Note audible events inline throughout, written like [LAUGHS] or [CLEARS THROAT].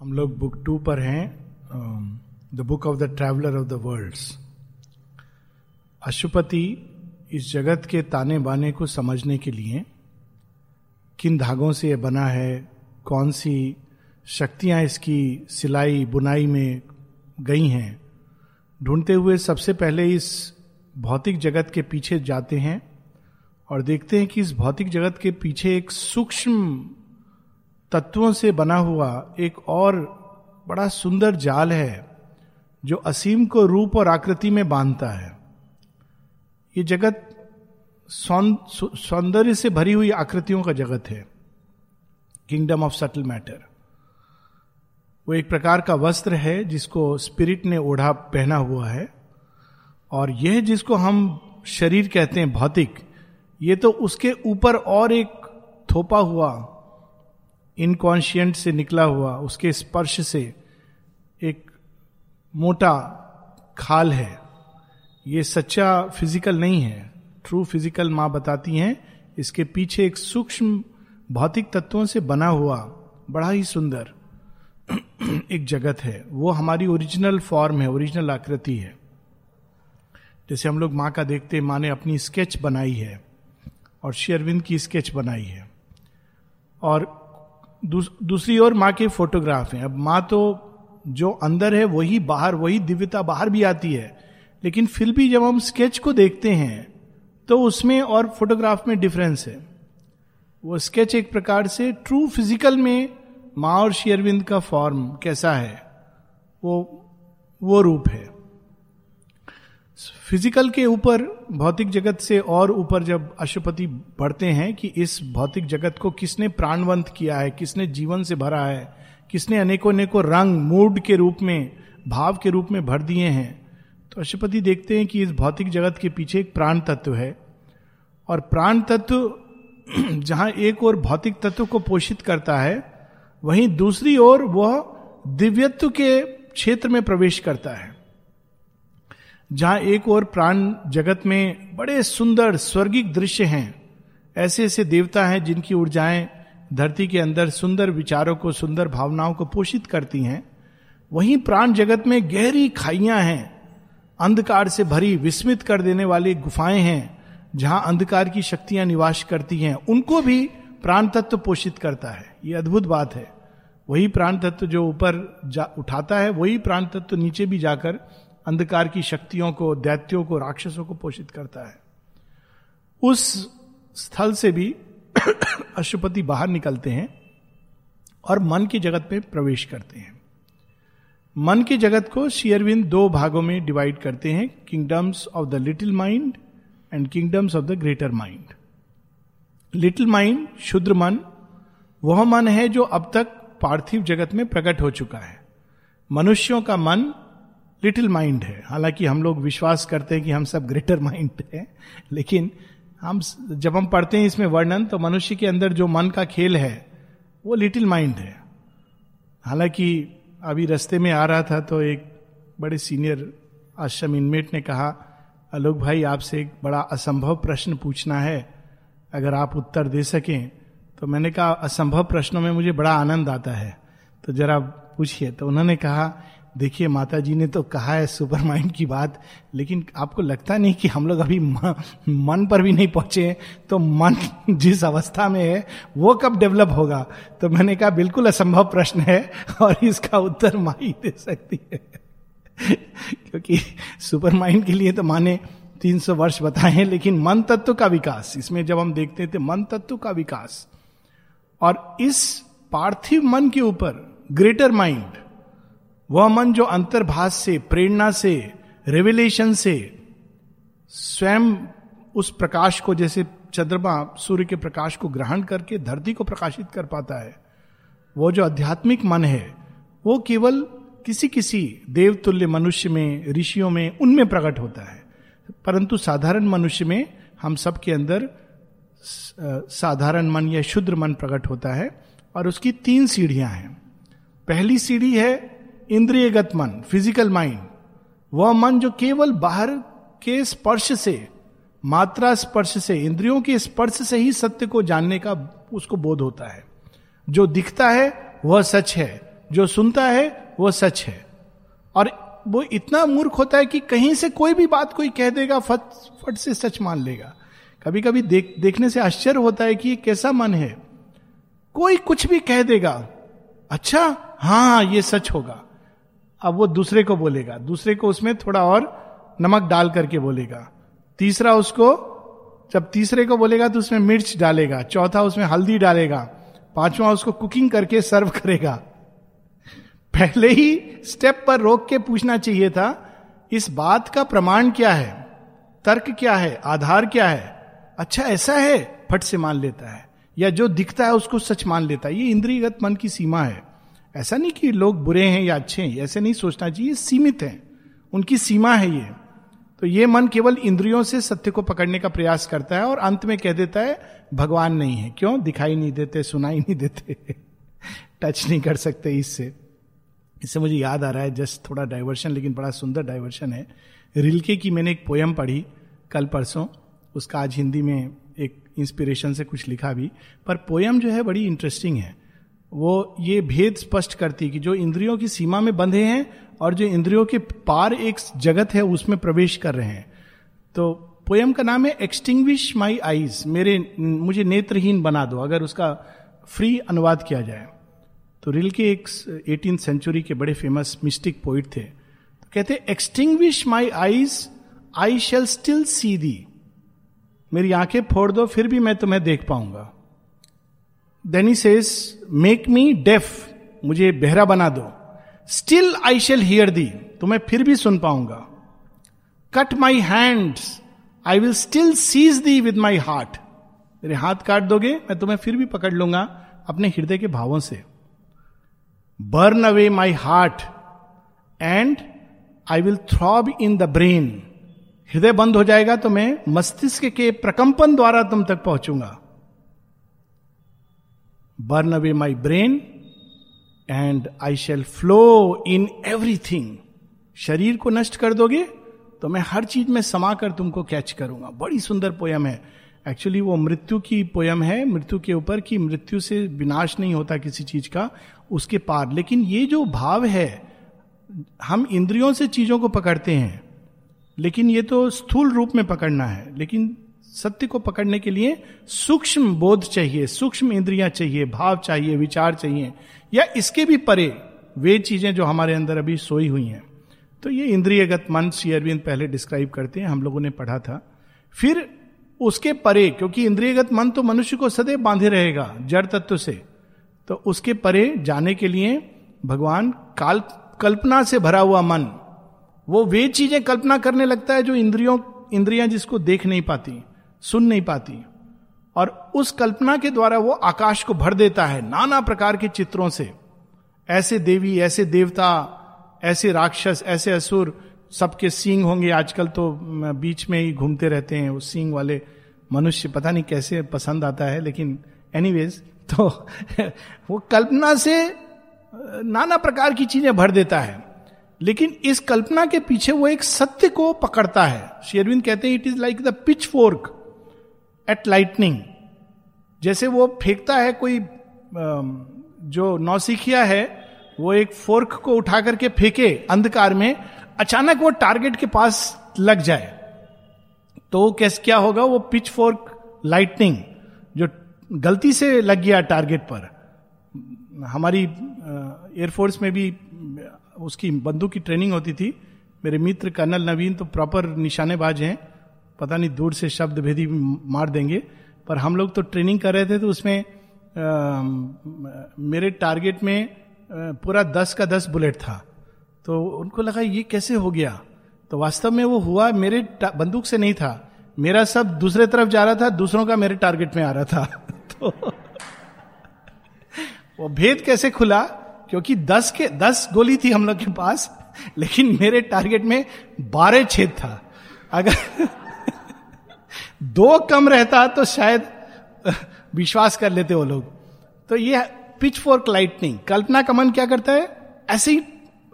हम लोग book two पर हैं the book of the traveller of the worlds Ashwapati इस जगत के ताने बाने को समझने के लिए किन धागों से यह बना है कौन सी शक्तियाँ इसकी सिलाई बुनाई में गई हैं, ढूंढते हुए सबसे पहले इस भौतिक जगत के पीछे जाते हैं और देखते हैं कि इस भौतिक जगत के पीछे एक सूक्ष्म तत्वों से बना हुआ एक और बड़ा सुंदर जाल है, जो असीम को रूप और आकृति में बांधता है। ये जगत सौंदर्य से भरी हुई आकृतियों का जगत है। किंगडम ऑफ़ सटल मैटर वो एक प्रकार का वस्त्र है, जिसको स्पिरिट ने ओढ़ा पहना हुआ है। और यह जिसको हम शरीर कहते हैं, भौतिक, ये तो उसके ऊपर और एक थोपा हुआ इनकॉन्शियंट से निकला हुआ, उसके स्पर्श से एक मोटा खाल है। ये सच्चा फ़िज़िकल नहीं है ट्रू फ़िज़िकल माँ बताती हैं, इसके पीछे एक सूक्ष्म भौतिक तत्वों से बना हुआ, बड़ा ही सुंदर [CLEARS THROAT] एक जगत है। वो हमारी ओरिजिनल फॉर्म है ओरिजिनल आकृति है। जैसे हम लोग माँ का देखते माँ ने अपनी स्केच बनाई है और शेयरविंद की स्केच बनाई है। और दूस, दूसरी ओर माँ के फोटोग्राफ हैं। अब माँ तो जो अंदर है वही बाहर वही दिव्यता बाहर भी आती है। लेकिन फिर भी जब हम स्केच को देखते हैं तो उसमें और फोटोग्राफ में डिफरेंस है। वो स्केच एक प्रकार से ट्रू फ़िज़िकल में माँ और शेयरविंद का फॉर्म कैसा है वो वो रूप है। फ़िज़िकल के ऊपर, भौतिक जगत से और ऊपर जब अशुपति बढ़ते हैं कि इस भौतिक जगत को किसने प्राणवंत किया है, किसने जीवन से भरा है, किसने अनेकों अनेकों रंग, मूड के रूप में, भाव के रूप में भर दिए हैं तो अशुपति देखते हैं कि इस भौतिक जगत के पीछे एक प्राण तत्व है। और प्राण तत्व [CLEARS THROAT] जहाँ एक और भौतिक तत्व को पोषित करता है, वहीं दूसरी ओर वह दिव्यत्व के क्षेत्र में प्रवेश करता है। जहाँ एक और प्राण जगत में बड़े सुंदर स्वर्गिक दृश्य हैं। ऐसे ऐसे देवता हैं जिनकी ऊर्जाएँ धरती के अंदर सुंदर विचारों को, सुंदर भावनाओं को पोषित करती हैं। वहीं प्राण जगत में गहरी खाइयाँ हैं। अंधकार से भरी, विस्मित कर देने वाली गुफाएँ हैं, जहाँ अंधकार की शक्तियाँ निवास करती हैं। उनको भी प्राण तत्व पोषित करता है। ये अद्भुत बात है। वही प्राण तत्व जो ऊपर उठाता है, वही प्राण तत्व नीचे भी जाकर अंधकार की शक्तियों को, दैत्यों को, राक्षसों को पोषित करता है। उस स्थल से भी [CLEARS THROAT] अशुपति बाहर निकलते हैं और मन की जगत में प्रवेश करते हैं। मन की जगत को शेयरविंद दो भागों में डिवाइड करते हैं kingdoms of the little mind and kingdoms of the greater mind little mind शुद्र मन, वह मन है जो अब तक पार्थिव जगत में प्रकट हो चुका है। मनुष्यों का मन लिटिल माइंड है। हालाँकि हम लोग विश्वास करते हैं कि हम सब ग्रेटर माइंड है, लेकिन हम जब हम पढ़ते हैं इसमें वर्णन तो मनुष्य के अंदर जो मन का खेल है, वो लिटिल माइंड है। हालाँकि अभी रस्ते में आ रहा था तो एक बड़े सीनियर आश्रम इनमेट ने कहा आलोक भाई, आपसे एक बड़ा असंभव प्रश्न पूछना है। अगर आप उत्तर दे सकें। तो मैंने कहा, असंभव प्रश्नों में मुझे बड़ा आनंद आता है। तो जरा पूछिए। तो उन्होंने कहा देखिए माता जी ने तो कहा है सुपर माइंड की बात, लेकिन आपको लगता नहीं कि हम लोग अभी मन पर भी नहीं पहुँचे तो मन जिस अवस्था में है, वो कब डेवलप होगा? तो मैंने कहा, बिल्कुल असंभव प्रश्न है, और इसका उत्तर माई दे सकती है। क्योंकि सुपर माइंड के लिए तो माने तीन सौ वर्ष बताए हैं, लेकिन मन तत्व का विकास, इसमें जब हम देखते थे, मन तत्व का विकास। और इस पार्थिव मन के ऊपर, ग्रेटर माइंड वह मन जो अंतर्भाष से, प्रेरणा से रेवलेशन से, स्वयं उस प्रकाश को जैसे चंद्रमा सूर्य के प्रकाश को ग्रहण करके धरती को प्रकाशित कर पाता है, वो जो आध्यात्मिक मन है, वो केवल किसी किसी देवतुल्य मनुष्य में, ऋषियों में, उनमें प्रकट होता है। परंतु साधारण मनुष्य में हम सब के अंदर साधारण मन या शुद्र मन प्रकट होता है और उसकी तीन सीढ़ियाँ हैं। पहली सीढ़ी है इंद्रियगत मन फ़िज़िकल माइंड वह मन जो केवल बाहर के स्पर्श से, मात्रा स्पर्श से, इंद्रियों के स्पर्श से ही सत्य को जानने का उसको बोध होता है। जो दिखता है, वह सच है। जो सुनता है, वह सच है। और वो इतना मूर्ख होता है कि कहीं से कोई भी बात कोई कह देगा, फट फट से सच मान लेगा। कभी कभी देख, देखने से आश्चर्य होता है कि ये कैसा मन है। कोई कुछ भी कह देगा अच्छा हाँ ये सच होगा। अब वो दूसरे को बोलेगा। दूसरे को उसमें थोड़ा और नमक डाल करके बोलेगा। तीसरा उसको, जब तीसरे को बोलेगा तो उसमें मिर्च डालेगा। चौथा उसमें हल्दी डालेगा। पांचवा उसको कुकिंग करके सर्व करेगा। पहले ही स्टेप पर रोक के पूछना चाहिए था, इस बात का प्रमाण क्या है? तर्क क्या है? आधार क्या है? अच्छा ऐसा है, फट से मान लेता है। या जो दिखता है उसको सच मान लेता है। ये इंद्रियगत मन की सीमा है। ऐसा नहीं कि लोग बुरे हैं या अच्छे हैं, ऐसे नहीं सोचना चाहिए सीमित है। उनकी सीमा है ये। तो ये मन केवल इंद्रियों से सत्य को पकड़ने का प्रयास करता है और अंत में कह देता है, भगवान नहीं है। क्यों? दिखाई नहीं देते, सुनाई नहीं देते। [LAUGHS] टच नहीं कर सकते इससे। इससे मुझे याद आ रहा है जस्ट थोड़ा डाइवर्शन लेकिन बड़ा सुंदर डाइवर्शन है। रिलके की मैंने एक पोयम पढ़ी कल परसों। उसका आज हिंदी में एक इंस्पिरेशन से कुछ लिखा भी। पर पोयम जो है बड़ी इंटरेस्टिंग है। वो ये भेद स्पष्ट करती है कि जो इंद्रियों की सीमा में बंधे हैं और जो इंद्रियों के पार एक जगत है, उसमें प्रवेश कर रहे हैं। तो पोयम का नाम है एक्सटिंग्विश माई आईज मेरे, मुझे नेत्रहीन बना दो, अगर उसका फ्री अनुवाद किया जाए। तो रिल के एक एटीन सेंचुरी के बड़े फ़ेमस मिस्टिक पोइट थे। तो कहते extinguish my eyes I shall still see thee मेरी आँखें फोड़ दो, फिर भी मैं तुम्हें देख पाऊँगा। Then he says make me deaf मुझे बहरा बना दो. Still I shall hear thee तो मैं फिर भी सुन पाऊँगा. Cut my hand I will still seize thee with my heart मेरे हाथ काट दोगे, मैं तुम्हें फिर भी पकड़ लूँगा अपने हृदय के भावों से. Burn away my heart and I will throb in the brain हृदय बंद हो जाएगा तो मैं मस्तिष्क के प्रकंपन द्वारा तुम तक पहुंचूँगा. Burn away my brain and I shall flow in everything शरीर को नष्ट कर दोगे तो मैं हर चीज़ में समा कर तुमको कैच करूँगा। बड़ी सुंदर पोयम है। एक्चुअली वो मृत्यु की पोयम है। मृत्यु के ऊपर कि मृत्यु से विनाश नहीं होता किसी चीज़ का, उसके पार। लेकिन ये जो भाव है, हम इंद्रियों से चीज़ों को पकड़ते हैं, लेकिन ये तो स्थूल रूप में पकड़ना है। लेकिन सत्य को पकड़ने के लिए सूक्ष्म बोध चाहिए, सूक्ष्म इंद्रियाँ चाहिए, भाव चाहिए, विचार चाहिए, या इसके भी परे वे चीज़ें जो हमारे अंदर अभी सोई हुई हैं। तो ये इंद्रियगत मन श्री अरविंद पहले डिस्क्राइब करते हैं, हम लोगों ने पढ़ा था। फिर उसके परे, क्योंकि इंद्रियगत मन तो मनुष्य को सदैव बांधे रहेगा, जड़ तत्व से। तो उसके परे जाने के लिए भगवान काल, कल्पना से भरा हुआ मन, वो वे चीज़ें कल्पना करने लगता है जो इंद्रियों, इंद्रियाँ जिसको देख नहीं पाती। सुन नहीं पाती। और उस कल्पना के द्वारा वो आकाश को भर देता है नाना प्रकार के चित्रों से। ऐसे देवी, ऐसे देवता, ऐसे राक्षस, ऐसे असुर, सबके सींग होंगे। आजकल तो बीच में ही घूमते रहते हैं वो सींग वाले मनुष्य। पता नहीं कैसे पसंद आता है, लेकिन एनीवेज तो [LAUGHS] वो कल्पना से नाना प्रकार की चीज़ें भर देता है। लेकिन इस कल्पना के पीछे वो एक सत्य को पकड़ता है। शेरविंद कहते हैं it is like the pitchfork at lightning जैसे वो फेंकता है कोई जो नौसिखिया है, वो एक फोर्क को उठा करके फेंके अंधकार में, अचानक वो टारगेट के पास लग जाए। तो कैसे, क्या होगा? वो पिच फोर्क लाइटनिंग जो गलती से लग गया टारगेट पर। हमारी एयरफोर्स में भी, उसकी बंदूक की ट्रेनिंग होती थी। मेरे मित्र कर्नल नवीन तो प्रॉपर निशानेबाज हैं। पता नहीं दूर से शब्द भेदी मार देंगे पर हम लोग तो ट्रेनिंग कर रहे थे तो उसमें आ, मेरे टारगेट में आ, पूरा दस का दस बुलेट था। तो उनको लगा ये कैसे हो गया? तो वास्तव में वो हुआ मेरे बंदूक से नहीं था। मेरा सब दूसरे तरफ़ जा रहा था दूसरों का मेरे टारगेट में आ रहा था। [LAUGHS] तो वो भेद कैसे खुला? क्योंकि दस के दस गोली थी हम लोग के पास लेकिन मेरे टारगेट में बारह छेद था। अगर दो कम रहता तो शायद, [LAUGHS] विश्वास कर लेते वो लोग। तो ये पिच फोर्क लाइटनिंग कल्पना का मन क्या करता है? ऐसे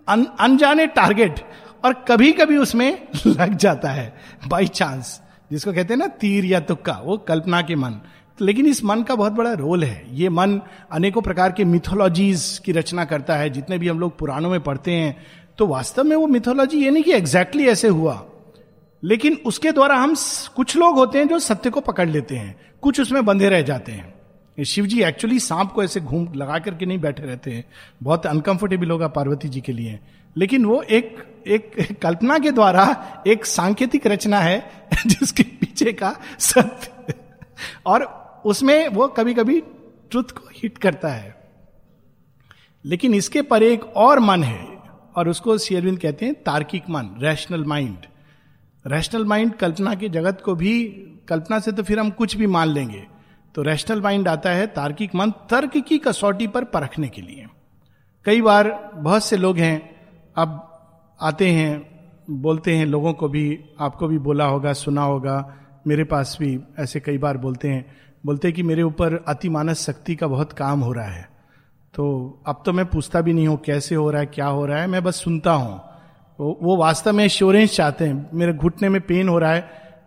अनजाने टारगेट और कभी कभी उसमें [LAUGHS] लग जाता है बाई चांस जिसको कहते हैं ना, तीर या तुक्का, वो कल्पना के मन। लेकिन इस मन का बहुत बड़ा रोल है। ये मन अनेकों प्रकार के मिथोलॉजीज की रचना करता है। जितने भी हम लोग पुराणों में पढ़ते हैं तो वास्तव में वो मिथोलॉजी ये नहीं कि एग्जैक्टली exactly ऐसे हुआ। लेकिन उसके द्वारा हम कुछ लोग होते हैं जो सत्य को पकड़ लेते हैं, कुछ उसमें बंधे रह जाते हैं। शिव जी एक्चुअली सांप को ऐसे घूम, लगा करके नहीं बैठे रहते हैं। बहुत अनकंफर्टेबल होगा पार्वती जी के लिए। लेकिन वो एक एक कल्पना के द्वारा एक सांकेतिक रचना है, [LAUGHS] जिसके पीछे का सत्य। और उसमें वो कभी कभी ट्रुथ को हिट करता है। लेकिन इसके पर एक और मन है, और उसको शेयरविंद कहते हैं तार्किक मन रैशनल माइंड रैशनल माइंड कल्पना के जगत को भी, कल्पना से तो फिर हम कुछ भी मान लेंगे। तो रैशनल माइंड आता है तार्किक मन तर्क की कसौटी पर परखने के लिए। कई बार बहुत से लोग हैं, अब आते हैं, बोलते हैं, लोगों को भी, आपको भी बोला होगा, सुना होगा, मेरे पास भी ऐसे कई बार बोलते हैं बोलते हैं कि मेरे ऊपर अतिमानस शक्ति का बहुत काम हो रहा है। तो अब तो मैं पूछता भी नहीं हूँ, कैसे हो रहा है, क्या हो रहा है, मैं बस सुनता हूँ। वो, वास्तव में श्योरेंस चाहते हैं मेरे घुटने में पेन हो रहा है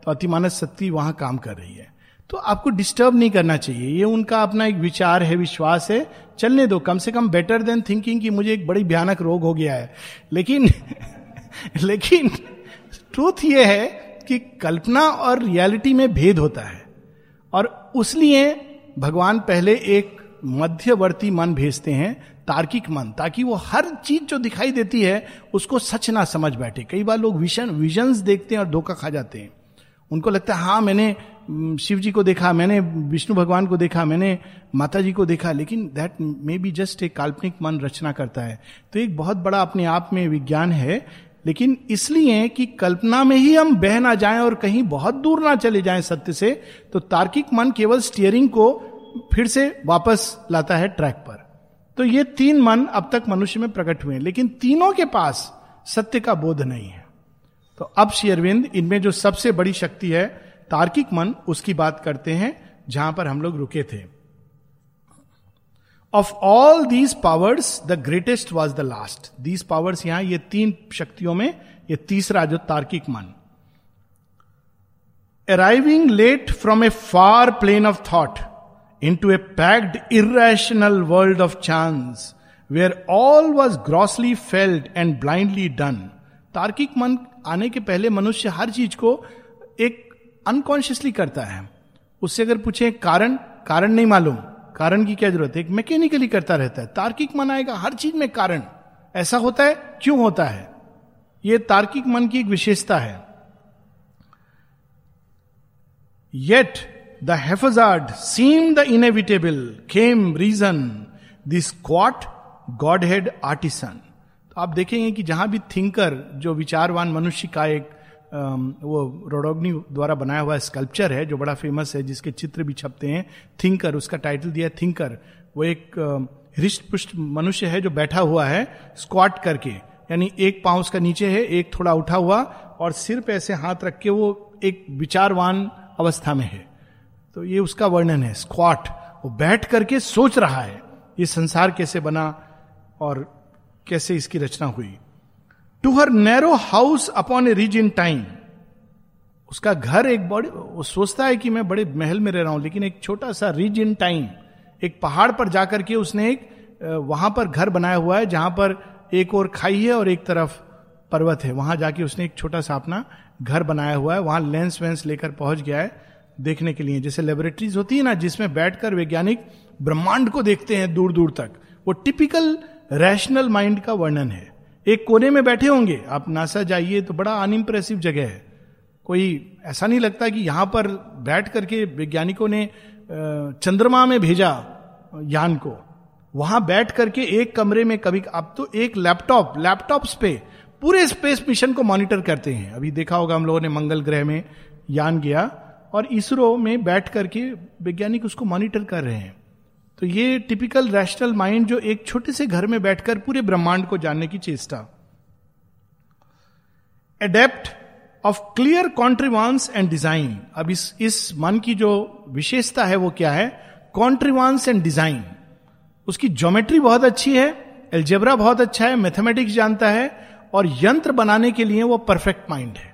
तो अतिमानस शक्ति वहाँ काम कर रही है। तो आपको डिस्टर्ब नहीं करना चाहिए। ये उनका अपना एक विचार है विश्वास है। चलने दो कम से कम बेटर देन थिंकिंग कि मुझे एक बड़ी भयानक रोग हो गया है। लेकिन [LAUGHS] लेकिन ट्रूथ ये है कि कल्पना और रियलिटी में भेद होता है। और उसलिए भगवान पहले एक मध्यवर्ती मन भेजते हैं तार्किक मन, ताकि वो हर चीज़ जो दिखाई देती है, उसको सच ना समझ बैठे। कई बार लोग विजन विजन्स देखते हैं और धोखा खा जाते हैं। उनको लगता है हाँ मैंने शिव जी को देखा, मैंने विष्णु भगवान को देखा, मैंने माता जी को देखा, लेकिन दैट मे बी जस्ट एक काल्पनिक मन रचना करता है। तो एक बहुत बड़ा अपने आप में विज्ञान है, लेकिन इसलिए कि कल्पना में ही हम बह ना जाएँ और कहीं बहुत दूर ना चले जाएँ सत्य से तो तार्किक मन केवल स्टीयरिंग को फिर से वापस लाता है ट्रैक पर। तो ये तीन मन अब तक मनुष्य में प्रकट हुए लेकिन तीनों के पास सत्य का बोध नहीं है। तो अब शेयरविंद इनमें जो सबसे बड़ी शक्ति है, तार्किक मन, उसकी बात करते हैं, जहाँ पर हम लोग रुके थे। Of all these powers the greatest was the last these powers यहाँ, ये तीन शक्तियों में, ये तीसरा जो तार्किक मन। Arriving late from a far plane of thought into a packed irrational world of chance where all was grossly felt and blindly done तार्किक मन आने के पहले मनुष्य हर चीज़ को एक अनकॉन्शियसली करता है। उससे अगर पूछे, कारण? कारण नहीं मालूम। कारण की क्या ज़रूरत है? एक मैकेनिकली करता रहता है। तार्किक मन आएगा, हर चीज़ में कारण। ऐसा होता है? क्यों होता है? यह तार्किक मन की एक विशेषता है। Yet haphazard seem the inevitable came reason the squat godhead artisan तो आप देखेंगे कि जहाँ भी थिंकर जो विचारवान मनुष्य का एक वो रोडोग्नी द्वारा बनाया हुआ स्कल्पचर है, जो बड़ा फ़ेमस है, जिसके चित्र भी छपते हैं थिंकर उसका टाइटल दिया है थिंकर वो एक हृष्ट पुष्ट मनुष्य है जो बैठा हुआ है स्क्वाट करके. यानी एक पाँव उसका नीचे है, एक थोड़ा उठा हुआ, और सिर पे ऐसे हाथ रख के वो एक विचारवान अवस्था में है। तो ये उसका वर्णन है स्क्वाट वो बैठ करके सोच रहा है, ये संसार कैसे बना और कैसे इसकी रचना हुई। To her narrow house upon a ridge in time उसका घर एक बड़े, वो सोचता है कि मैं बड़े महल में रह रहा हूँ, लेकिन एक छोटा सा रिज इन टाइम एक पहाड़ पर जाकर के उसने एक वहाँ पर घर बनाया हुआ है, जहाँ पर एक और खाई है और एक तरफ़ पर्वत है। वहाँ जाके उसने एक छोटा सा अपना घर बनाया हुआ है। वहाँ लेंस वेंस लेकर पहुँच गया है। देखने के लिए, जैसे लेबोरेटरीज होती है ना, जिसमें बैठकर वैज्ञानिक ब्रह्मांड को देखते हैं दूर दूर तक, वो टिपिकल रैशनल माइंड का वर्णन है। एक कोने में बैठे होंगे, आप नासा जाइए तो बड़ा अनइम्प्रेसिव जगह है। कोई ऐसा नहीं लगता कि यहाँ पर बैठ करके वैज्ञानिकों ने चंद्रमा में भेजा यान को। वहाँ बैठ करके एक कमरे में कभी, अब तो एक लैपटॉप लैपटॉप्स पे पूरे स्पेस मिशन को मॉनिटर करते हैं। अभी देखा होगा हम लोगों ने मंगल ग्रह में यान गया और इसरो में बैठ करके वैज्ञानिक उसको मॉनिटर कर रहे हैं। तो ये टिपिकल रैशनल माइंड जो एक छोटे से घर में बैठकर पूरे ब्रह्मांड को जानने की चेष्टा। Adept of clear contrivance and design अब इस इस मन की जो विशेषता है वो क्या है? कॉन्ट्रीवांस एंड डिज़ाइन उसकी ज्योमेट्री बहुत अच्छी है एल्जेब्रा बहुत अच्छा है मैथमेटिक्स जानता है, और यंत्र बनाने के लिए वो परफेक्ट माइंड है।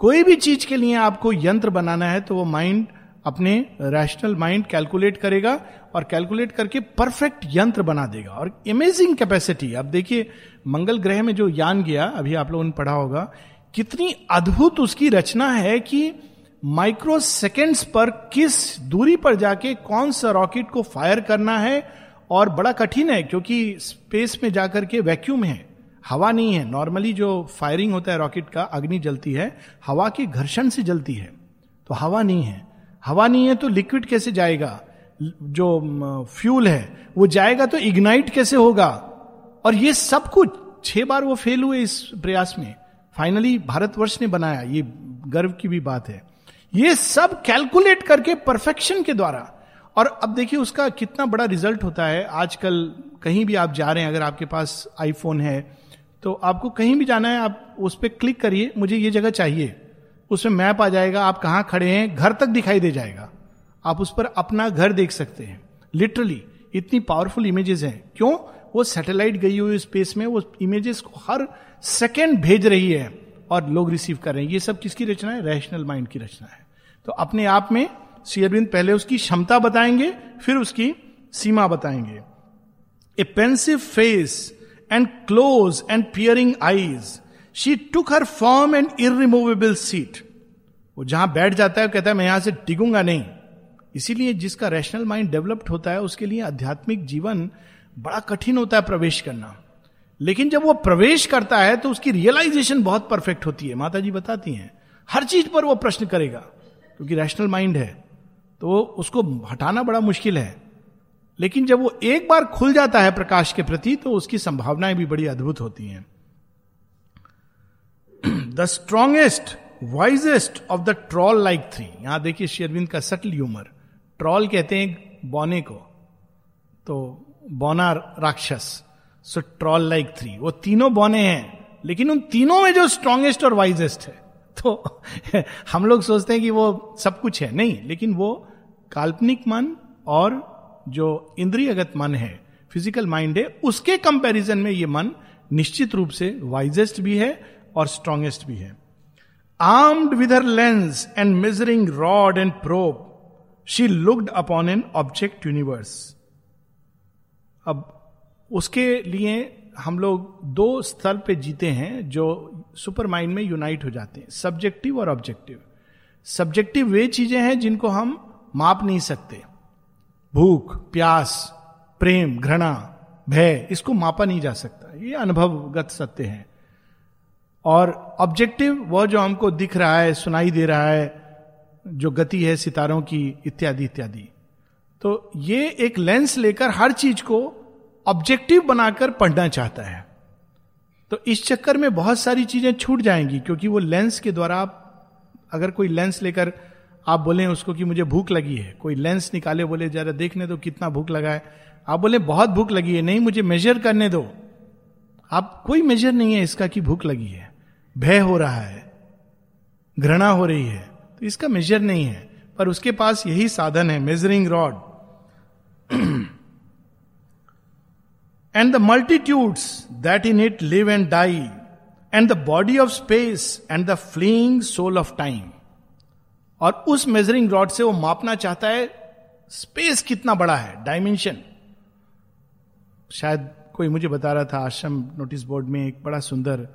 कोई भी चीज़ के लिए आपको यंत्र बनाना है तो वो माइंड अपने रैशनल माइंड कैलकुलेट करेगा और कैलकुलेट करके परफेक्ट यंत्र बना देगा। और अमेजिंग कैपेसिटी अब देखिए, मंगल ग्रह में जो यान गया, अभी आप लोगों ने पढ़ा होगा, कितनी अद्भुत उसकी रचना है कि माइक्रो सेकेंड्स पर किस दूरी पर जाके कौन सा रॉकेट को फायर करना है, और बड़ा कठिन है, क्योंकि स्पेस में जाकर के वैक्यूम है। हवा नहीं है। नॉर्मली जो फायरिंग होता है रॉकेट का, अग्नि जलती है, हवा के घर्षण से जलती है। तो हवा नहीं है। हवा नहीं है तो लिक्विड कैसे जाएगा? जो फ्यूल है, वो जाएगा तो इग्नाइट कैसे होगा? और ये सब कुछ, छह बार वो फेल हुए इस प्रयास में। फाइनली भारतवर्ष ने बनाया, ये गर्व की भी बात है। ये सब कैलकुलेट करके परफेक्शन के द्वारा। और अब देखिए उसका कितना बड़ा रिज़ल्ट होता है। आजकल कहीं भी आप जा रहे हैं, अगर आपके पास आईफोन है तो आपको कहीं भी जाना है, आप उस पर क्लिक करिए, मुझे ये जगह चाहिए। उसमें मैप आ जाएगा, आप कहाँ खड़े हैं, घर तक दिखाई दे जाएगा। आप उस पर अपना घर देख सकते हैं। लिटरली इतनी पावरफुल इमेजेस हैं। क्यों? वो सैटेलाइट गई हुई स्पेस में, वो इमेजेस को हर सेकेंड भेज रही है और लोग रिसीव कर रहे हैं। ये सब किसकी रचना है? रैशनल माइंड की रचना है। तो अपने आप में श्री पहले उसकी क्षमता बताएँगे, फिर उसकी सीमा बताएँगे। A pensive face and close and piercing eyes she took her form and irremovable seat वो जहाँ बैठ जाता है कहता है, मैं यहाँ से टिकूँगा नहीं. इसीलिए जिसका रैशनल माइंड डेवलप्ड होता है, उसके लिए आध्यात्मिक जीवन बड़ा कठिन होता है प्रवेश करना। लेकिन जब वो प्रवेश करता है तो उसकी रियलाइजेशन बहुत परफेक्ट होती है। माता जी बताती हैं, हर चीज़ पर वो प्रश्न करेगा, क्योंकि रैशनल माइंड है। तो उसको हटाना बड़ा मुश्किल है। लेकिन जब वो एक बार खुल जाता है प्रकाश के प्रति तो उसकी संभावनाएँ भी बड़ी अद्भुत होती हैं। The strongest wisest of the troll like three यहाँ देखिए शेरविंद का सटल ह्यूमर ट्रॉल कहते हैं बौने को। तो बौना राक्षस। सो ट्रॉल लाइक थ्री वो तीनों बौने हैं, लेकिन उन तीनों में जो स्ट्रॉन्गेस्ट और वाइजेस्ट है तो [LAUGHS] हम लोग सोचते हैं कि वो सब कुछ है। नहीं, लेकिन वो काल्पनिक मन और जो इंद्रियगत मन है फ़िज़िकल माइंड है, उसके कंपैरिजन में ये मन निश्चित रूप से वाइजेस्ट भी है और स्ट्रॉन्गेस्ट भी है। Armed with her lens and measuring rod and probe she looked upon an object universe अब उसके लिए हम लोग दो स्तर पे जीते हैं जो सुपर माइंड में यूनाइट हो जाते हैं सब्जेक्टिव और ऑब्जेक्टिव सब्जेक्टिव वे चीज़ें हैं जिनको हम माप नहीं सकते। भूख, प्यास, प्रेम, घृणा, भय, इसको मापा नहीं जा सकता। ये अनुभवगत सत्य है। और ऑब्जेक्टिव वह जो हमको दिख रहा है, सुनाई दे रहा है, जो गति है, सितारों की, इत्यादि इत्यादि। तो ये एक लेंस लेकर हर चीज़ को ऑब्जेक्टिव बनाकर पढ़ना चाहता है। तो इस चक्कर में बहुत सारी चीज़ें छूट जाएँगी, क्योंकि वो लेंस के द्वारा अगर कोई लेंस लेकर आप बोले उसको कि मुझे भूख लगी है। कोई लेंस निकाले, बोले, जरा देखने दो कितना भूख लगा है। आप बोले, बहुत भूख लगी है। नहीं, मुझे मेजर करने दो। आप, कोई मेजर नहीं है इसका कि भूख लगी है। भय हो रहा है, घृणा हो रही है तो इसका मेजर नहीं है। पर उसके पास यही साधन है measuring rod and the multitudes that in it live and die and the body of space and the fleeing soul of time और उस मेजरिंग रॉड से वो मापना चाहता है स्पेस कितना बड़ा है डायमेंशन शायद कोई मुझे बता रहा था आश्रम नोटिस बोर्ड में एक बड़ा सुंदर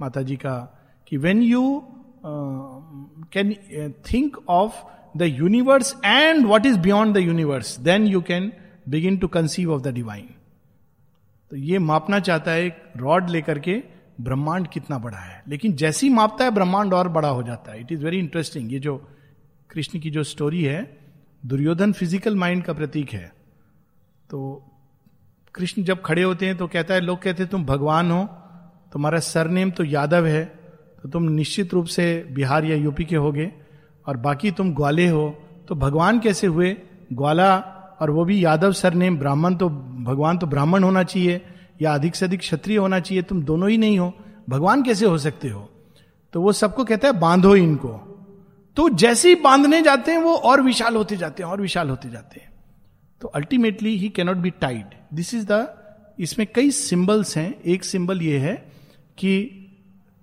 माता जी का कि when you can think of the universe and what is beyond the universe then you can begin to conceive of the divine तो ये मापना चाहता है, एक रॉड लेकर के ब्रह्मांड कितना बड़ा है। लेकिन जैसी मापता है, ब्रह्मांड और बड़ा हो जाता है। इट इज़ वेरी इंटरेस्टिंग ये जो कृष्ण की जो स्टोरी है, दुर्योधन फ़िज़िकल माइंड का प्रतीक है। तो कृष्ण जब खड़े होते हैं तो कहता है, लोग कहते हैं, तुम भगवान हो, तुम्हारा सरनेम तो यादव है तो तुम निश्चित रूप से बिहार या यूपी के होगे, और बाकी तुम ग्वाले हो तो भगवान कैसे हुए? ग्वाला और वो भी यादव सरनेम, ब्राह्मण तो भगवान तो ब्राह्मण होना चाहिए, या अधिक से अधिक क्षत्रिय होना चाहिए, तुम दोनों ही नहीं हो, भगवान कैसे हो सकते हो? तो वो सबको कहता है, बांधो इनको। तो जैसे ही बांधने जाते हैं, वो और विशाल होते जाते हैं, और विशाल होते जाते हैं। तो ultimately he cannot be tied this is the इसमें कई सिंबल्स हैं। एक सिंबल ये है कि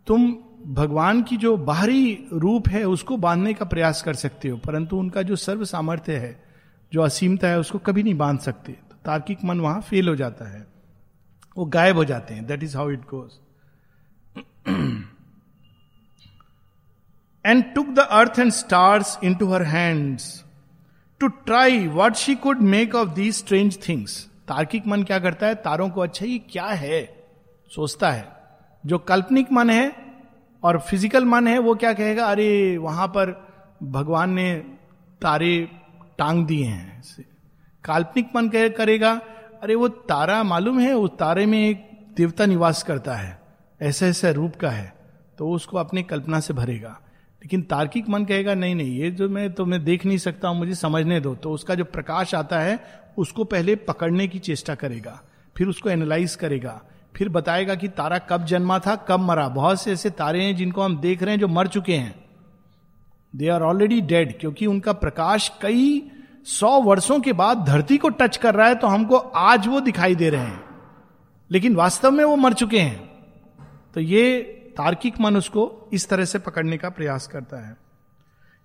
तुम भगवान की जो बाहरी रूप है, उसको बांधने का प्रयास कर सकते हो, परंतु उनका जो सर्व सामर्थ्य है, जो असीमता है, उसको कभी नहीं बाँध सकते। तो तार्किक मन वहाँ फेल हो जाता है। वो गायब हो जाते हैं। That is how it goes took the earth and stars into her hands to try what she could make of these strange things तार्किक मन क्या करता है? तारों को अच्छा ये क्या है? सोचता है। जो काल्पनिक मन है और फ़िज़िकल मन है, वो क्या कहेगा? अरे, वहाँ पर भगवान ने तारे टांग दिए हैं काल्पनिक मन कह, करेगा, अरे, वो तारा मालूम है? उस तारे में एक देवता निवास करता है। ऐसे ऐसे रूप का है। तो उसको अपनी कल्पना से भरेगा। लेकिन तार्किक मन कहेगा, नहीं नहीं, ये जो मैं तो मैं देख नहीं सकता हूँ, मुझे समझने दो। तो उसका जो प्रकाश आता है, उसको पहले पकड़ने की चेष्टा करेगा, फिर उसको एनालाइज करेगा, फिर बताएगा कि तारा कब जन्मा था, कब मरा। बहुत से ऐसे तारे हैं जिनको हम देख रहे हैं जो मर चुके हैं। दे आर ऑलरेडी डेड क्योंकि उनका प्रकाश कई सौ वर्षों के बाद धरती को टच कर रहा है तो हमको आज वो दिखाई दे रहे हैं। लेकिन वास्तव में वो मर चुके हैं। तो ये तार्किक मन उसको इस तरह से पकड़ने का प्रयास करता है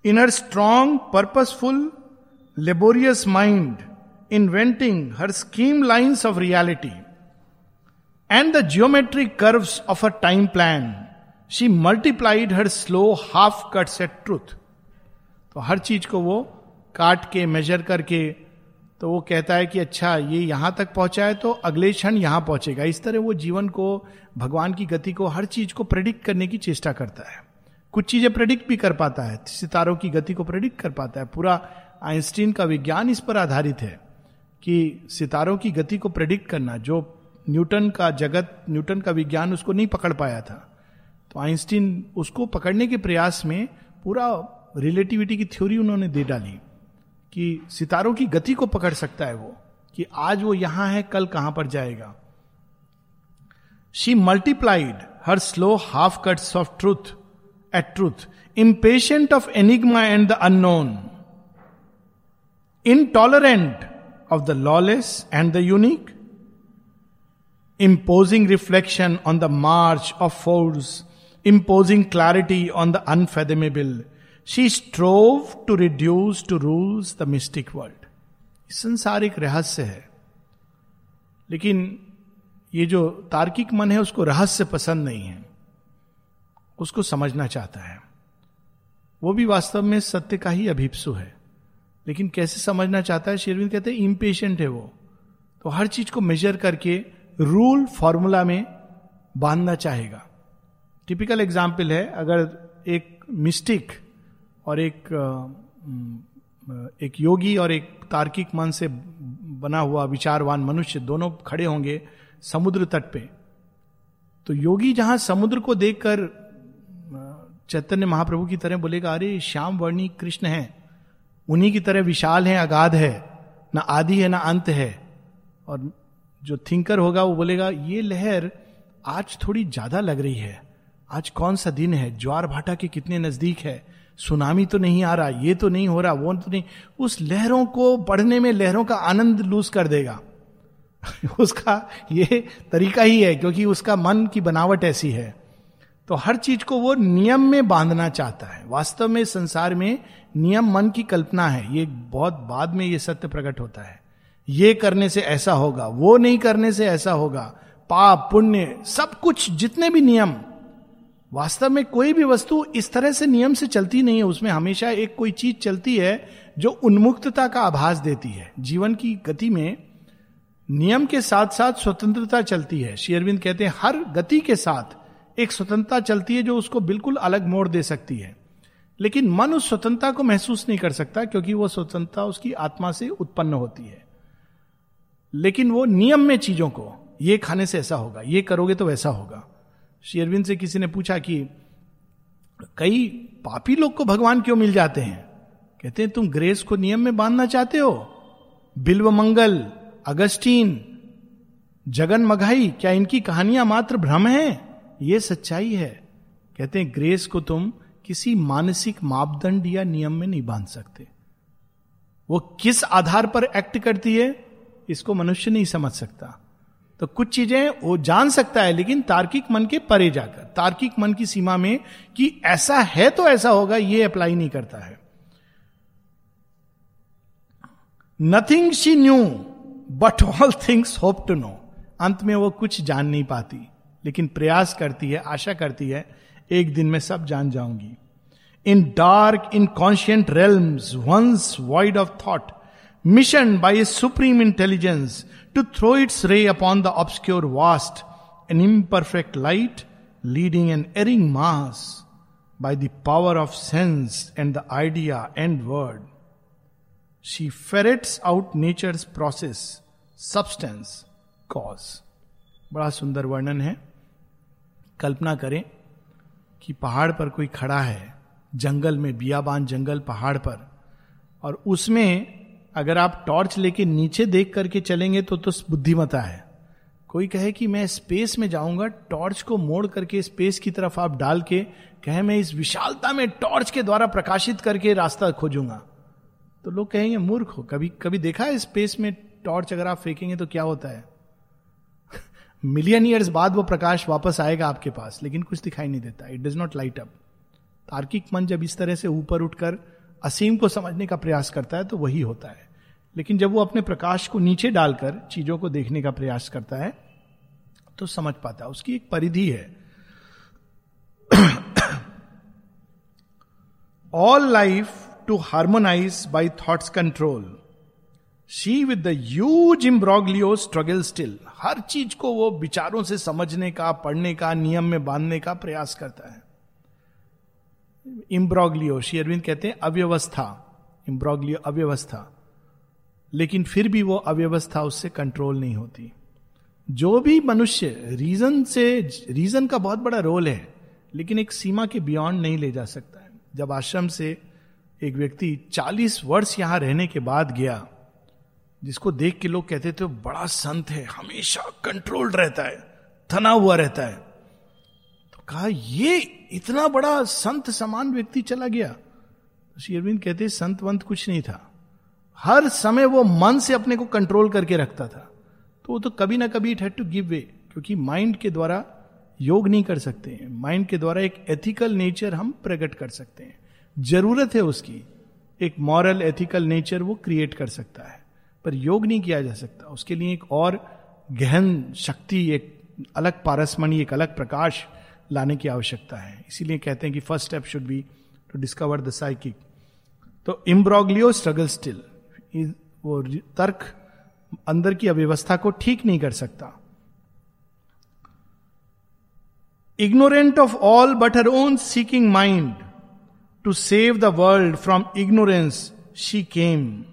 in her strong purposeful laborious mind inventing her scheme lines of reality and the geometric curves of a time plan, she multiplied her slow half cuts at truth. तो हर चीज़ को वो काट के मेजर करके तो वो कहता है कि अच्छा ये यहाँ तक पहुँचा है तो अगले क्षण यहाँ पहुंचेगा इस तरह वो जीवन को भगवान की गति को, हर चीज़ को प्रेडिक्ट करने की चेष्टा करता है। कुछ चीज़ें प्रेडिक्ट भी कर पाता है, सितारों की गति को प्रेडिक्ट कर पाता है। पूरा आइंस्टीन का विज्ञान इस पर आधारित है कि सितारों की गति को प्रेडिक्ट करना, जो न्यूटन का जगत, न्यूटन का विज्ञान उसको नहीं पकड़ पाया था। तो आइंस्टीन उसको पकड़ने के प्रयास में पूरा रिलेटिविटी की थ्योरी उन्होंने दे डाली कि सितारों की गति को पकड़ सकता है वो, कि आज वो यहाँ है, कल कहाँ पर जाएगा। She multiplied her slow half cuts of truth at truth impatient of enigma and the unknown intolerant of the lawless and the unique imposing reflection on the march of force imposing clarity on the unfathomable she strove to reduce to rule the mystic world संसारिक रहस्य है लेकिन ये जो तार्किक मन है उसको रहस्य पसंद नहीं है। उसको समझना चाहता है। वो भी वास्तव में सत्य का ही अभिप्सु है। लेकिन कैसे समझना चाहता है? शेरविंद कहते हैं इम्पेशेंट है वो। तो हर चीज़ को मेजर करके रूल फॉर्मूला में बांधना चाहेगा। टिपिकल एग्ज़ाम्पल है, अगर एक मिस्टिक और एक एक योगी और एक तार्किक मन से बना हुआ विचारवान मनुष्य दोनों खड़े होंगे समुद्र तट पे। तो योगी जहाँ समुद्र को देखकर चैतन्य महाप्रभु की तरह बोलेगा, अरे, श्याम वर्णी कृष्ण है। उन्हीं की तरह विशाल है, अगाध है। ना आदि है, ना अंत है। और जो थिंकर होगा, वो बोलेगा, ये लहर आज थोड़ी ज़्यादा लग रही है। आज कौन सा दिन है? ज्वार भाटा के कितने नज़दीक है? सुनामी तो नहीं आ रहा, ये तो नहीं हो रहा, वो तो नहीं। उस लहरों को पढ़ने में लहरों का आनंद लूज कर देगा। [LAUGHS] उसका ये तरीका ही है, क्योंकि उसका मन की बनावट ऐसी है। तो हर चीज़ को वो नियम में बांधना चाहता है। वास्तव में संसार में नियम मन की कल्पना है। ये बहुत बाद में ये सत्य प्रकट होता है। ये करने से ऐसा होगा, वो नहीं करने से ऐसा होगा। पाप, पुण्य, सब कुछ, जितने भी नियम, वास्तव में कोई भी वस्तु इस तरह से नियम से चलती नहीं है। उसमें हमेशा एक कोई चीज़ चलती है जो उन्मुक्तता का आभास देती है। जीवन की गति में नियम के साथ साथ स्वतंत्रता चलती है। शेयरविंद कहते हैं, हर गति के साथ एक स्वतंत्रता चलती है जो उसको बिल्कुल अलग मोड़ दे सकती है। लेकिन मन उस स्वतंत्रता को महसूस नहीं कर सकता, क्योंकि वो स्वतंत्रता उसकी आत्मा से उत्पन्न होती है। लेकिन वो नियम में चीज़ों को, ये खाने से ऐसा होगा, ये करोगे तो वैसा होगा। शेरविंद से किसी ने पूछा कि, कई पापी लोग को भगवान क्यों मिल जाते हैं? कहते हैं, तुम ग्रेस को नियम में बांधना चाहते हो? बिल्व मंगल अगस्टीन जगन मघाई क्या इनकी कहानियाँ मात्र भ्रम है? ये सच्चाई है। कहते हैं, ग्रेस को तुम किसी मानसिक मापदंड या नियम में नहीं बाँध सकते। वो किस आधार पर एक्ट करती है, इसको मनुष्य नहीं समझ सकता। तो कुछ चीज़ें वो जान सकता है, लेकिन तार्किक मन के परे जाकर, तार्किक मन की सीमा में कि ऐसा है तो ऐसा होगा, ये अप्लाई नहीं करता है। Nothing she knew but all things hope to know अंत में वो कुछ जान नहीं पाती, लेकिन प्रयास करती है, आशा करती है, एक दिन में सब जान जाऊँगी in dark inconscient realms once void of thought mission by a supreme intelligence to throw its ray upon the obscure vast an imperfect light leading an erring mass by the power of sense and the idea and word. She ferrets out nature's process, substance, cause. बड़ा सुंदर वर्णन है। कल्पना करें कि पहाड़ पर कोई खड़ा है जंगल में बियाबान जंगल पहाड़ पर और उसमें अगर आप टॉर्च लेके नीचे देख करके चलेंगे तो तो बुद्धिमता है। कोई कहे कि मैं स्पेस में जाऊँगा टॉर्च को मोड़ करके स्पेस की तरफ़ आप डाल के कहे मैं इस विशालता में टॉर्च के द्वारा प्रकाशित करके रास्ता खोजूँगा। तो लोग कहेंगे, मूर्ख हो, कभी कभी देखा है स्पेस में टॉर्च अगर आप फेंकेंगे तो क्या होता है? [LAUGHS] मिलियन ईयर्स बाद वो प्रकाश वापस आएगा आपके पास, लेकिन कुछ दिखाई नहीं देता। It does not light up तार्किक मन जब इस तरह से ऊपर उठकर असीम को समझने का प्रयास करता है तो वही होता है। लेकिन जब वो अपने प्रकाश को नीचे डालकर चीज़ों को देखने का प्रयास करता है तो समझ पाता है। उसकी एक परिधि है। [CLEARS THROAT] All life to harmonise by thoughts control she with the huge imbroglio struggle still हर चीज़ को वो विचारों से समझने का, पढ़ने का, नियम में बांधने का प्रयास करता है। इम्ब्रॉगलियो, श्री अरविंद कहते हैं, अव्यवस्था। इम्ब्रॉगलियो, अव्यवस्था। लेकिन फिर भी वो अव्यवस्था उससे कंट्रोल नहीं होती। जो भी मनुष्य रीजन से रीजन का बहुत बड़ा रोल है, लेकिन एक सीमा के बियॉन्ड नहीं ले जा सकता है। जब आश्रम से एक व्यक्ति 40 वर्ष यहाँ रहने के बाद गया, जिसको देख के लोग कहते थे, बड़ा संत है, हमेशा कंट्रोल्ड रहता है, थना हुआ रहता है। तो कहा, ये इतना बड़ा संत, समान व्यक्ति चला गया? तो श्री अरविंद कहते संत वंत कुछ नहीं था। हर समय वो मन से अपने को कंट्रोल करके रखता था। तो वो तो कभी ना कभी it had to give way क्योंकि माइंड के द्वारा योग नहीं कर सकते हैं। माइंड के द्वारा एक एथिकल नेचर हम प्रकट कर सकते हैं। ज़रूरत है उसकी। एक मॉरल एथिकल नेचर वो क्रिएट कर सकता है। पर योग नहीं किया जा सकता। उसके लिए एक और गहन शक्ति, एक अलग पारसमणि, एक अलग प्रकाश लाने की आवश्यकता है। इसीलिए कहते हैं कि first step should be to discover the psychic तो इम्ब्रॉग्लियो स्ट्रगल स्टिल वो तर्क अंदर की अव्यवस्था को ठीक नहीं कर सकता। Ignorant of all but her own seeking mind to save the world from ignorance, she came.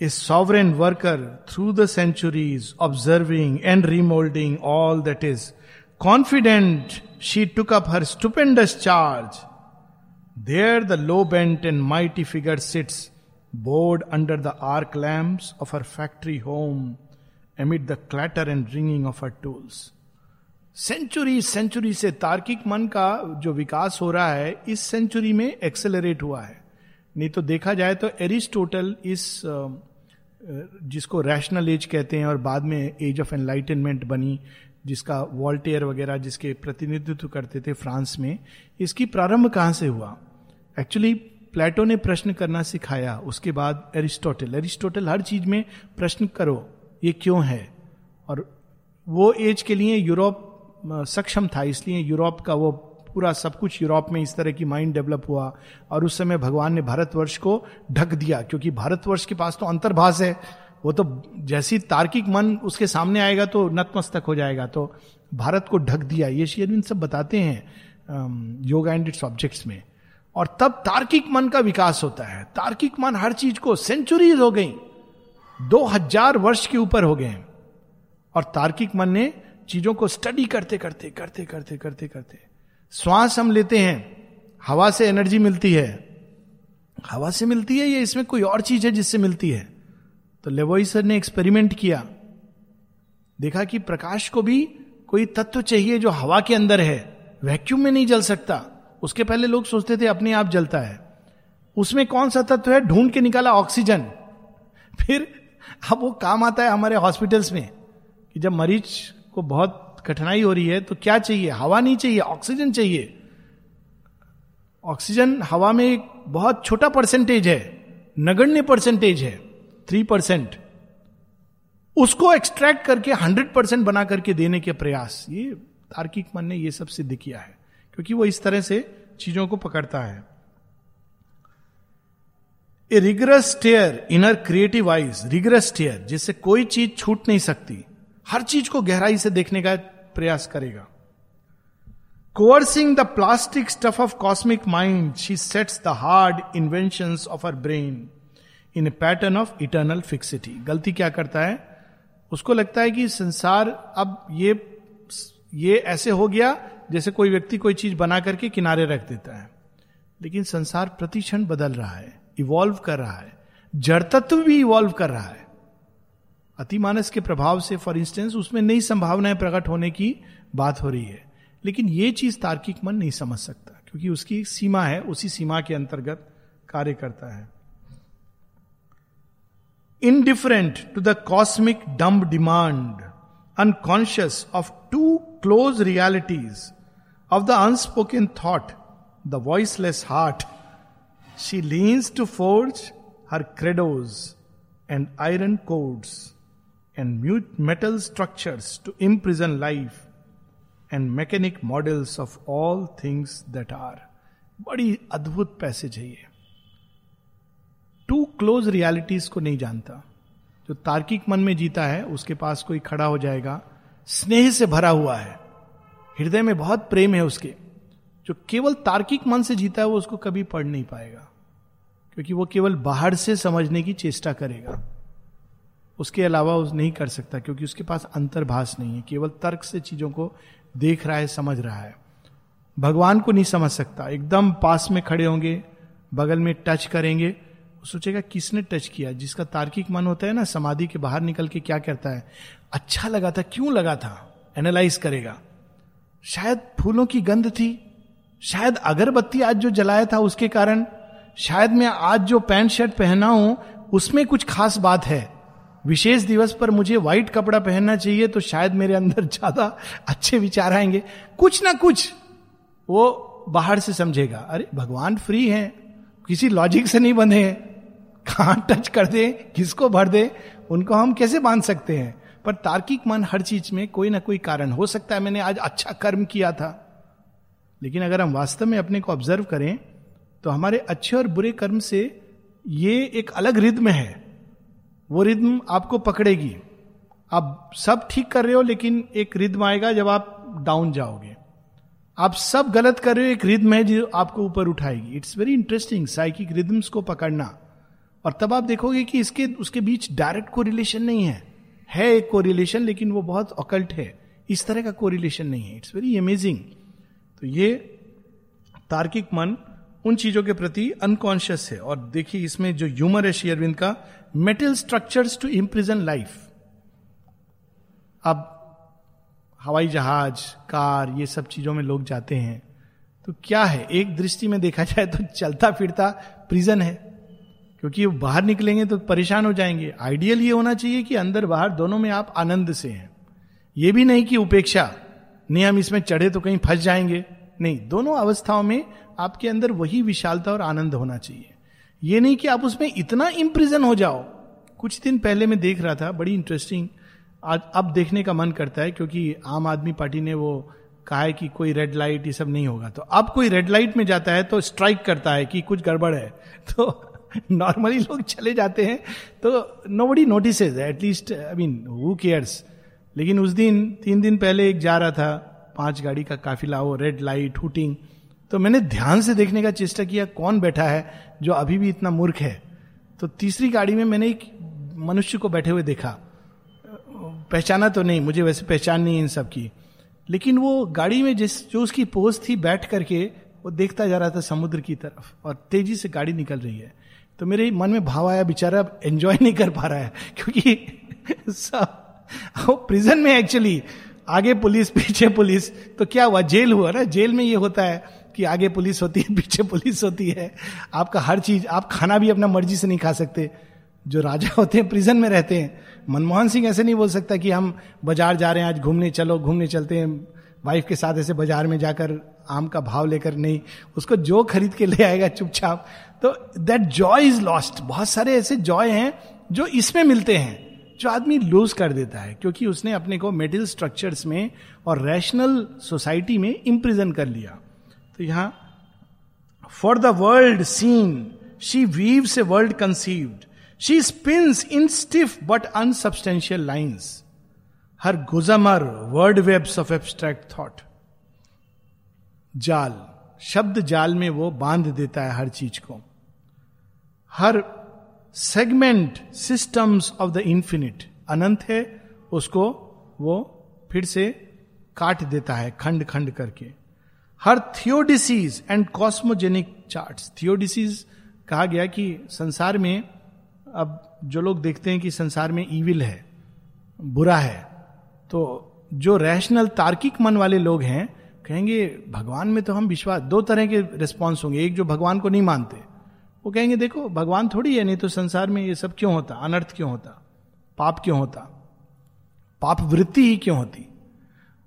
A sovereign worker through the centuries, observing and remolding all that is. Confident, she took up her stupendous charge. There the low bent and mighty figure sits, bowed under the arc lamps of her factory home, amid the clatter and ringing of her tools. Century century से तार्किक मन का जो विकास हो रहा है, इस सेंचुरी में एक्सेलरेट हुआ है। नहीं तो देखा जाए तो एरिस्टोटल इस जिसको रैशनल एज कहते हैं और बाद में एज ऑफ़ एनलाइटनमेंट बनी, जिसका वॉल्टेयर वगैरह जिसके प्रतिनिधित्व करते थे फ्रांस में, इसकी प्रारंभ कहाँ से हुआ? एक्चुअली प्लेटो ने प्रश्न करना सिखाया, उसके बाद एरिस्टोटल एरिस्टोटल हर चीज़ में प्रश्न करो, ये क्यों है? और वो एज के लिए यूरोप सक्षम था, इसलिए यूरोप का वो पूरा सब कुछ यूरोप में इस तरह की माइंड डेवलप हुआ और उस समय भगवान ने भारतवर्ष को ढक दिया, क्योंकि भारतवर्ष के पास तो अंतर्भाष है। वो तो जैसी तार्किक मन उसके सामने आएगा तो नतमस्तक हो जाएगा तो भारत को ढक दिया। ये शेरविन सब बताते हैं योगा एंड इट्स ऑब्जेक्ट्स में। और तब तार्किक मन का विकास होता है। तार्किक मन हर चीज़ को सेंचुरीज हो गई, दो हज़ार वर्ष के ऊपर हो गए और तार्किक मन ने चीज़ों को स्टडी करते करते करते करते करते करते। श्वास हम लेते हैं, हवा से एनर्जी मिलती है। हवा से मिलती है या इसमें कोई और चीज़ है जिससे मिलती है? तो लेवोइसर ने एक्सपेरिमेंट किया। देखा कि प्रकाश को भी कोई तत्व चाहिए जो हवा के अंदर है वैक्यूम में नहीं जल सकता। उसके पहले लोग सोचते थे, अपने आप जलता है। उसमें कौन सा तत्व है? ढूंढ के निकाला ऑक्सीजन फिर अब वो काम आता है हमारे हॉस्पिटल्स में, कि जब मरीज़ को बहुत कठिनाई हो रही है तो क्या चाहिए? हवा नहीं चाहिए ऑक्सीजन चाहिए। ऑक्सीजन हवा में एक बहुत छोटा परसेंटेज है, नगण्य परसेंटेज है थ्री परसेंट उसको एक्सट्रैक्ट करके हंड्रेड परसेंट बना करके देने के प्रयास, ये तार्किक मन ने ये सब सिद्ध किया है, क्योंकि वो इस तरह से चीज़ों को पकड़ता है। A rigorous stare inner creative eyes rigorous stare जिससे कोई चीज़ छूट नहीं सकती। हर चीज़ को गहराई से देखने का प्रयास करेगा। Coercing the plastic stuff of cosmic mind she sets the hard invention of her brain in a pattern of eternal fixity गलती क्या करता है? उसको लगता है कि संसार अब ये ये ऐसे हो गया जैसे कोई व्यक्ति कोई चीज़ बना करके किनारे रख देता है। लेकिन संसार प्रतिक्षण बदल रहा है इवॉल्व कर रहा है, जड़ तत्व भी इवॉल्व कर रहा है। अतिमानस के प्रभाव से फॉर इंस्टेंस उसमें नई संभावनाएँ प्रकट होने की बात हो रही है। लेकिन ये चीज़ तार्किक मन नहीं समझ सकता, क्योंकि उसकी सीमा है, उसी सीमा के अंतर्गत कार्य करता है। Indifferent to the cosmic dumb demand unconscious of too close realities of the unspoken thought the voiceless heart she leans to forge her credos and iron codes mute metal structures to imprison life and mechanic models of all things that are बड़ी अद्भुत passage है ये। Too close realities को नहीं जानता। जो तार्किक मन में जीता है, उसके पास कोई खड़ा हो जाएगा। स्नेह से भरा हुआ है। हृदय में बहुत प्रेम है उसके। जो केवल तार्किक मन से जीता है, वो उसको कभी पढ़ नहीं पाएगा। क्योंकि वो केवल बाहर से समझने की चेष्टा करेगा। उसके अलावा उस नहीं कर सकता, क्योंकि उसके पास अंतर्भाष नहीं है। केवल तर्क से चीज़ों को देख रहा है, समझ रहा है। भगवान को नहीं समझ सकता। एकदम पास में खड़े होंगे, बगल में टच करेंगे। सोचेगा, किसने टच किया? जिसका तार्किक मन होता है ना, समाधि के बाहर निकल के क्या करता है? अच्छा लगा था, क्यों लगा था? एनालाइज करेगा। शायद फूलों की गंध थी। शायद अगरबत्ती आज जो जलाया था उसके कारण। शायद मैं आज जो पैंट शर्ट पहना हूँ, उसमें कुछ खास बात है। विशेष दिवस पर मुझे व्हाइट कपड़ा पहनना चाहिए तो शायद मेरे अंदर [LAUGHS] ज़्यादा अच्छे विचार आएँगे। कुछ ना कुछ वो बाहर से समझेगा, अरे, भगवान फ्री है, किसी लॉजिक से नहीं बंधे हैं, कहाँ टच कर दे, किसको भर दे, उनको हम कैसे बाँध सकते हैं? पर तार्किक मन हर चीज़ में कोई ना कोई कारण हो सकता है। मैंने आज अच्छा कर्म किया था। लेकिन अगर हम वास्तव में अपने को ऑब्ज़र्व करें तो हमारे अच्छे और बुरे कर्म से ये एक अलग रिद्म है। वो रिद्म आपको पकड़ेगी। आप सब ठीक कर रहे हो, लेकिन एक रिद्म आएगा जब आप डाउन जाओगे। आप सब गलत कर रहे हो, एक रिद्म है जो आपको ऊपर उठाएगी। It's very interesting psychic rhythms को पकड़ना। और तब आप देखोगे कि इसके, उसके बीच डायरेक्ट को रिलेशन नहीं है। है एक को रिलेशन लेकिन वो बहुत अकल्ट है। इस तरह का को रिलेशन नहीं है। इट्स वेरी अमेजिंग तो ये तार्किक मन उन चीज़ों के प्रति अनकॉन्शियस है। और देखिए इसमें जो ह्यूमर है शेयरविंद का metal structures to imprison life अब हवाई जहाज़, कार, ये सब चीज़ों में लोग जाते हैं तो क्या है? एक दृष्टि में देखा जाए तो चलता फिरता प्रिजन है। क्योंकि बाहर निकलेंगे तो परेशान हो जाएँगे। आइडियल ये होना चाहिए कि अंदर बाहर दोनों में आप आनंद से हैं। ये भी नहीं कि उपेक्षा, नहीं हम इसमें चढ़े तो कहीं फंस जाएँगे। नहीं, दोनों अवस्थाओं में आपके अंदर वही विशालता और आनंद होना चाहिए। ये नहीं कि आप उसमें इतना इम्प्रिजन हो जाओ। कुछ दिन पहले मैं देख रहा था, बड़ी इंटरेस्टिंग आज अब देखने का मन करता है क्योंकि आम आदमी पार्टी ने वो कहा है कि कोई रेड लाइट ये सब नहीं होगा। तो अब कोई रेड लाइट में जाता है तो स्ट्राइक करता है कि कुछ गड़बड़ है। [LAUGHS] तो नॉर्मली लोग चले जाते हैं तो nobody notice at least I mean who cares लेकिन उस दिन, तीन दिन पहले एक जा रहा था, पाँच गाड़ी का काफिला हो रेड लाइट हुटिंग तो मैंने ध्यान से देखने का चेष्टा किया, कौन बैठा है? जो अभी भी इतना मूर्ख है तो तीसरी गाड़ी में मैंने एक मनुष्य को बैठे हुए देखा। पहचाना तो नहीं, मुझे वैसे पहचान नहीं इन सब की। लेकिन वो गाड़ी में जिस, जो उसकी पोज थी बैठ करके, वो देखता जा रहा था समुद्र की तरफ़ और तेज़ी से गाड़ी निकल रही है। तो मेरे मन में भाव आया, बेचारा अब एंजॉय नहीं कर पा रहा है, क्योंकि सब, वो प्रिजन में एक्चुअली आगे पुलिस, पीछे पुलिस तो क्या हुआ? जेल हुआ ना? जेल में ये होता है कि आगे पुलिस होती है, पीछे पुलिस होती है। आपका हर चीज़, आप खाना भी अपना मर्ज़ी से नहीं खा सकते। जो राजा होते हैं प्रिजन में रहते हैं। मनमोहन सिंह ऐसे नहीं बोल सकता कि हम बाज़ार जा रहे हैं, आज घूमने चलो, घूमने चलते हैं। वाइफ के साथ ऐसे बाज़ार में जाकर आम का भाव लेकर नहीं। उसको जो खरीद के ले आएगा चुपचाप। तो दैट जॉय इज़ लॉस्ट बहुत सारे ऐसे जॉय हैं जो इसमें मिलते हैं, जो आदमी लूज कर देता है। क्योंकि उसने अपने को मेटल स्ट्रक्चर्स में और रैशनल सोसाइटी में इम्प्रिजन कर लिया। तो यहाँ for the world seen she weaves a world conceived she spins in stiff but unsubstantial lines her gossamer word webs of abstract thought जाल शब्द जाल में वो बाँध देता है हर चीज़ को हर segment systems of the infinite अनंत है उसको वो फिर से काट देता है खंड खंड करके her theodicies and cosmogonic chart theodicies कहा गया कि संसार में, अब जो लोग देखते हैं कि संसार में ईविल है, बुरा है तो जो रैशनल तार्किक मन वाले लोग हैं, कहेंगे, भगवान में तो हम विश्वास दो तरह के रिस्पॉन्स होंगे। एक जो भगवान को नहीं मानते, वो कहेंगे, देखो, भगवान थोड़ी है, नहीं तो संसार में ये सब क्यों होता? अनर्थ क्यों होता? पाप क्यों होता? पाप वृत्ति ही क्यों होती?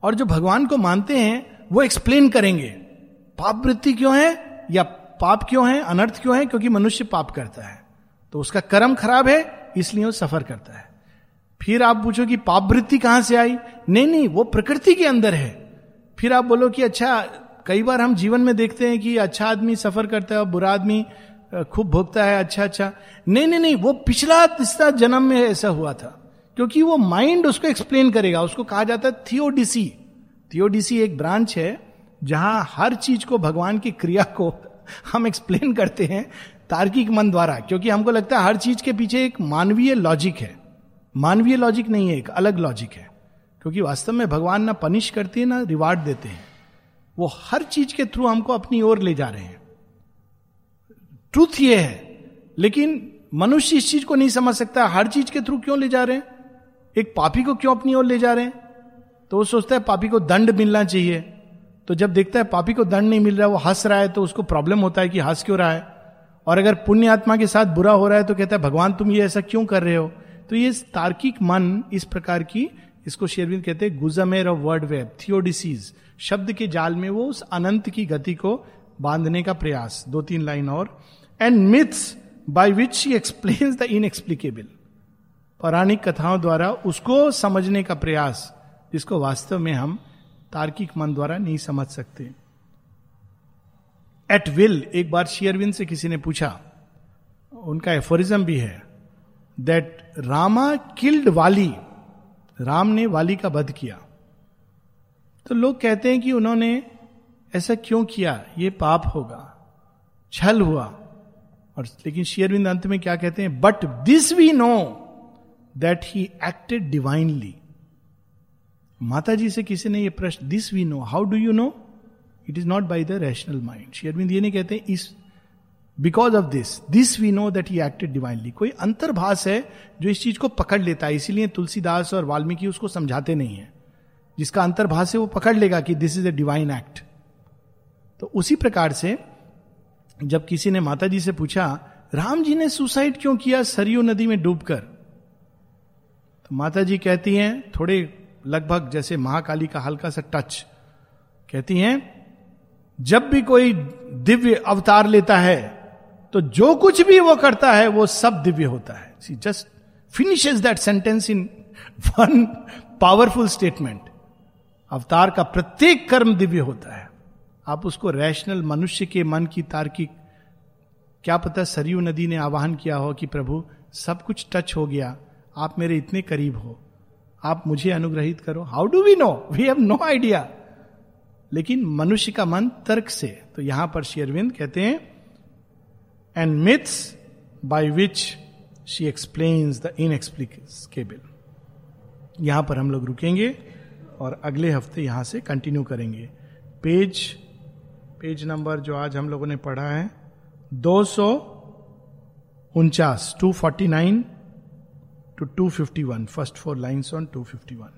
और जो भगवान को मानते हैं वो एक्सप्लेन करेंगे, पाप वृत्ति क्यों है या पाप क्यों है, अनर्थ क्यों है, क्योंकि मनुष्य पाप करता है। तो उसका कर्म खराब है, इसलिए वो सफ़र करता है। फिर आप पूछो कि पाप वृत्ति कहाँ से आई? नहीं नहीं, वो प्रकृति के अंदर है। फिर आप बोलो कि अच्छा कई बार हम जीवन में देखते हैं कि अच्छा आदमी सफ़र करता है, बुरा आदमी खूब भोगता है अच्छा अच्छा। नहीं नहीं नहीं, वो पिछला तीसरा जन्म में ऐसा हुआ था। क्योंकि वो माइंड उसको एक्सप्लेन करेगा, उसको कहा जाता है थियोडिसी थियोडिसी एक ब्रांच है, जहाँ हर चीज़ को, भगवान की क्रिया को हम एक्सप्लेन करते हैं तार्किक मन द्वारा, क्योंकि हमको लगता है हर चीज़ के पीछे एक मानवीय लॉजिक है। मानवीय लॉजिक नहीं है, एक अलग लॉजिक है। क्योंकि वास्तव में भगवान ना पनिश करते हैं, ना रिवार्ड देते हैं। वो हर चीज़ के थ्रू हमको अपनी ओर ले जा रहे हैं। ट्रूथ ये है, लेकिन मनुष्य इस चीज़ को नहीं समझ सकता, हर चीज़ के थ्रू क्यों ले जा रहे हैं? एक पापी को क्यों अपनी ओर ले जा रहे हैं? तो वो सोचता है पापी को दंड मिलना चाहिए। तो जब देखता है पापी को दंड नहीं मिल रहा है वो हंस रहा है तो उसको प्रॉब्लम होता है कि हंस क्यों रहा है। और अगर पुण्य आत्मा के साथ बुरा हो रहा है तो कहता है, भगवान, तुम ये ऐसा क्यों कर रहे हो? तो ये तार्किक मन इस प्रकार की, इसको शेरविंद कहते हैं, गुजमेर ऑफ़ वर्ड वेब थियोडिसीज शब्द के जाल में वो उस अनंत की गति को बांधने का प्रयास। दो तीन लाइन और। And myths by which she explain the inexplicable पौराणिक कथाओं द्वारा उसको समझने का प्रयास। जिसको वास्तव में हम तार्किक मन द्वारा नहीं समझ सकते। एट विल एक बार शेयरविंद से किसी ने पूछा, उनका एफोरिज्म भी है दैट रामा किल्ड वाली राम ने वाली का वध किया। तो लोग कहते हैं कि उन्होंने ऐसा क्यों किया? ये पाप होगा, छल हुआ। और लेकिन शेयरविंद अंत में क्या कहते हैं? But this we know that he acted divinely माता जी से किसी ने ये प्रश्न this we know how do you know it is not by the rational mind शेयरविंद ये नहीं कहते, इस because of this this we know that he acted divinely कोई अंतर्भाष है जो इस चीज़ को पकड़ लेता है, इसीलिए तुलसीदास और वाल्मीकि उसको समझाते नहीं है। जिसका अंतर्भाष है वो पकड़ लेगा कि this is a divine act तो उसी प्रकार से जब किसी ने माता जी से पूछा, राम जी ने सुसाइड क्यों किया सरयू नदी में डूबकर? तो माता जी कहती हैं, थोड़े लगभग जैसे महाकाली का हल्का सा टच कहती हैं, जब भी कोई दिव्य अवतार लेता है तो जो कुछ भी वो करता है, वो सब दिव्य होता है। She just finishes that sentence in one powerful statement अवतार का प्रत्येक कर्म दिव्य होता है। आप उसको रैशनल मनुष्य के मन की तार्किक, क्या पता सरयू नदी ने आवाहन किया हो कि प्रभु, सब कुछ टच हो गया, आप मेरे इतने करीब हो। आप मुझे अनुग्रहित करो। How do we know we have no idea लेकिन मनुष्य का मन तर्क से। तो यहाँ पर शेरविंद कहते हैं and myths by which she explains the inexplicable यहाँ पर हम लोग रुकेंगे और अगले हफ़्ते यहाँ से कंटिन्यू करेंगे। पेज पेज नंबर जो आज हम लोगों ने पढ़ा है, दो सौ उनचास two forty nine to 251. First four lines on 251.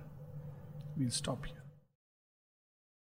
We'll stop here.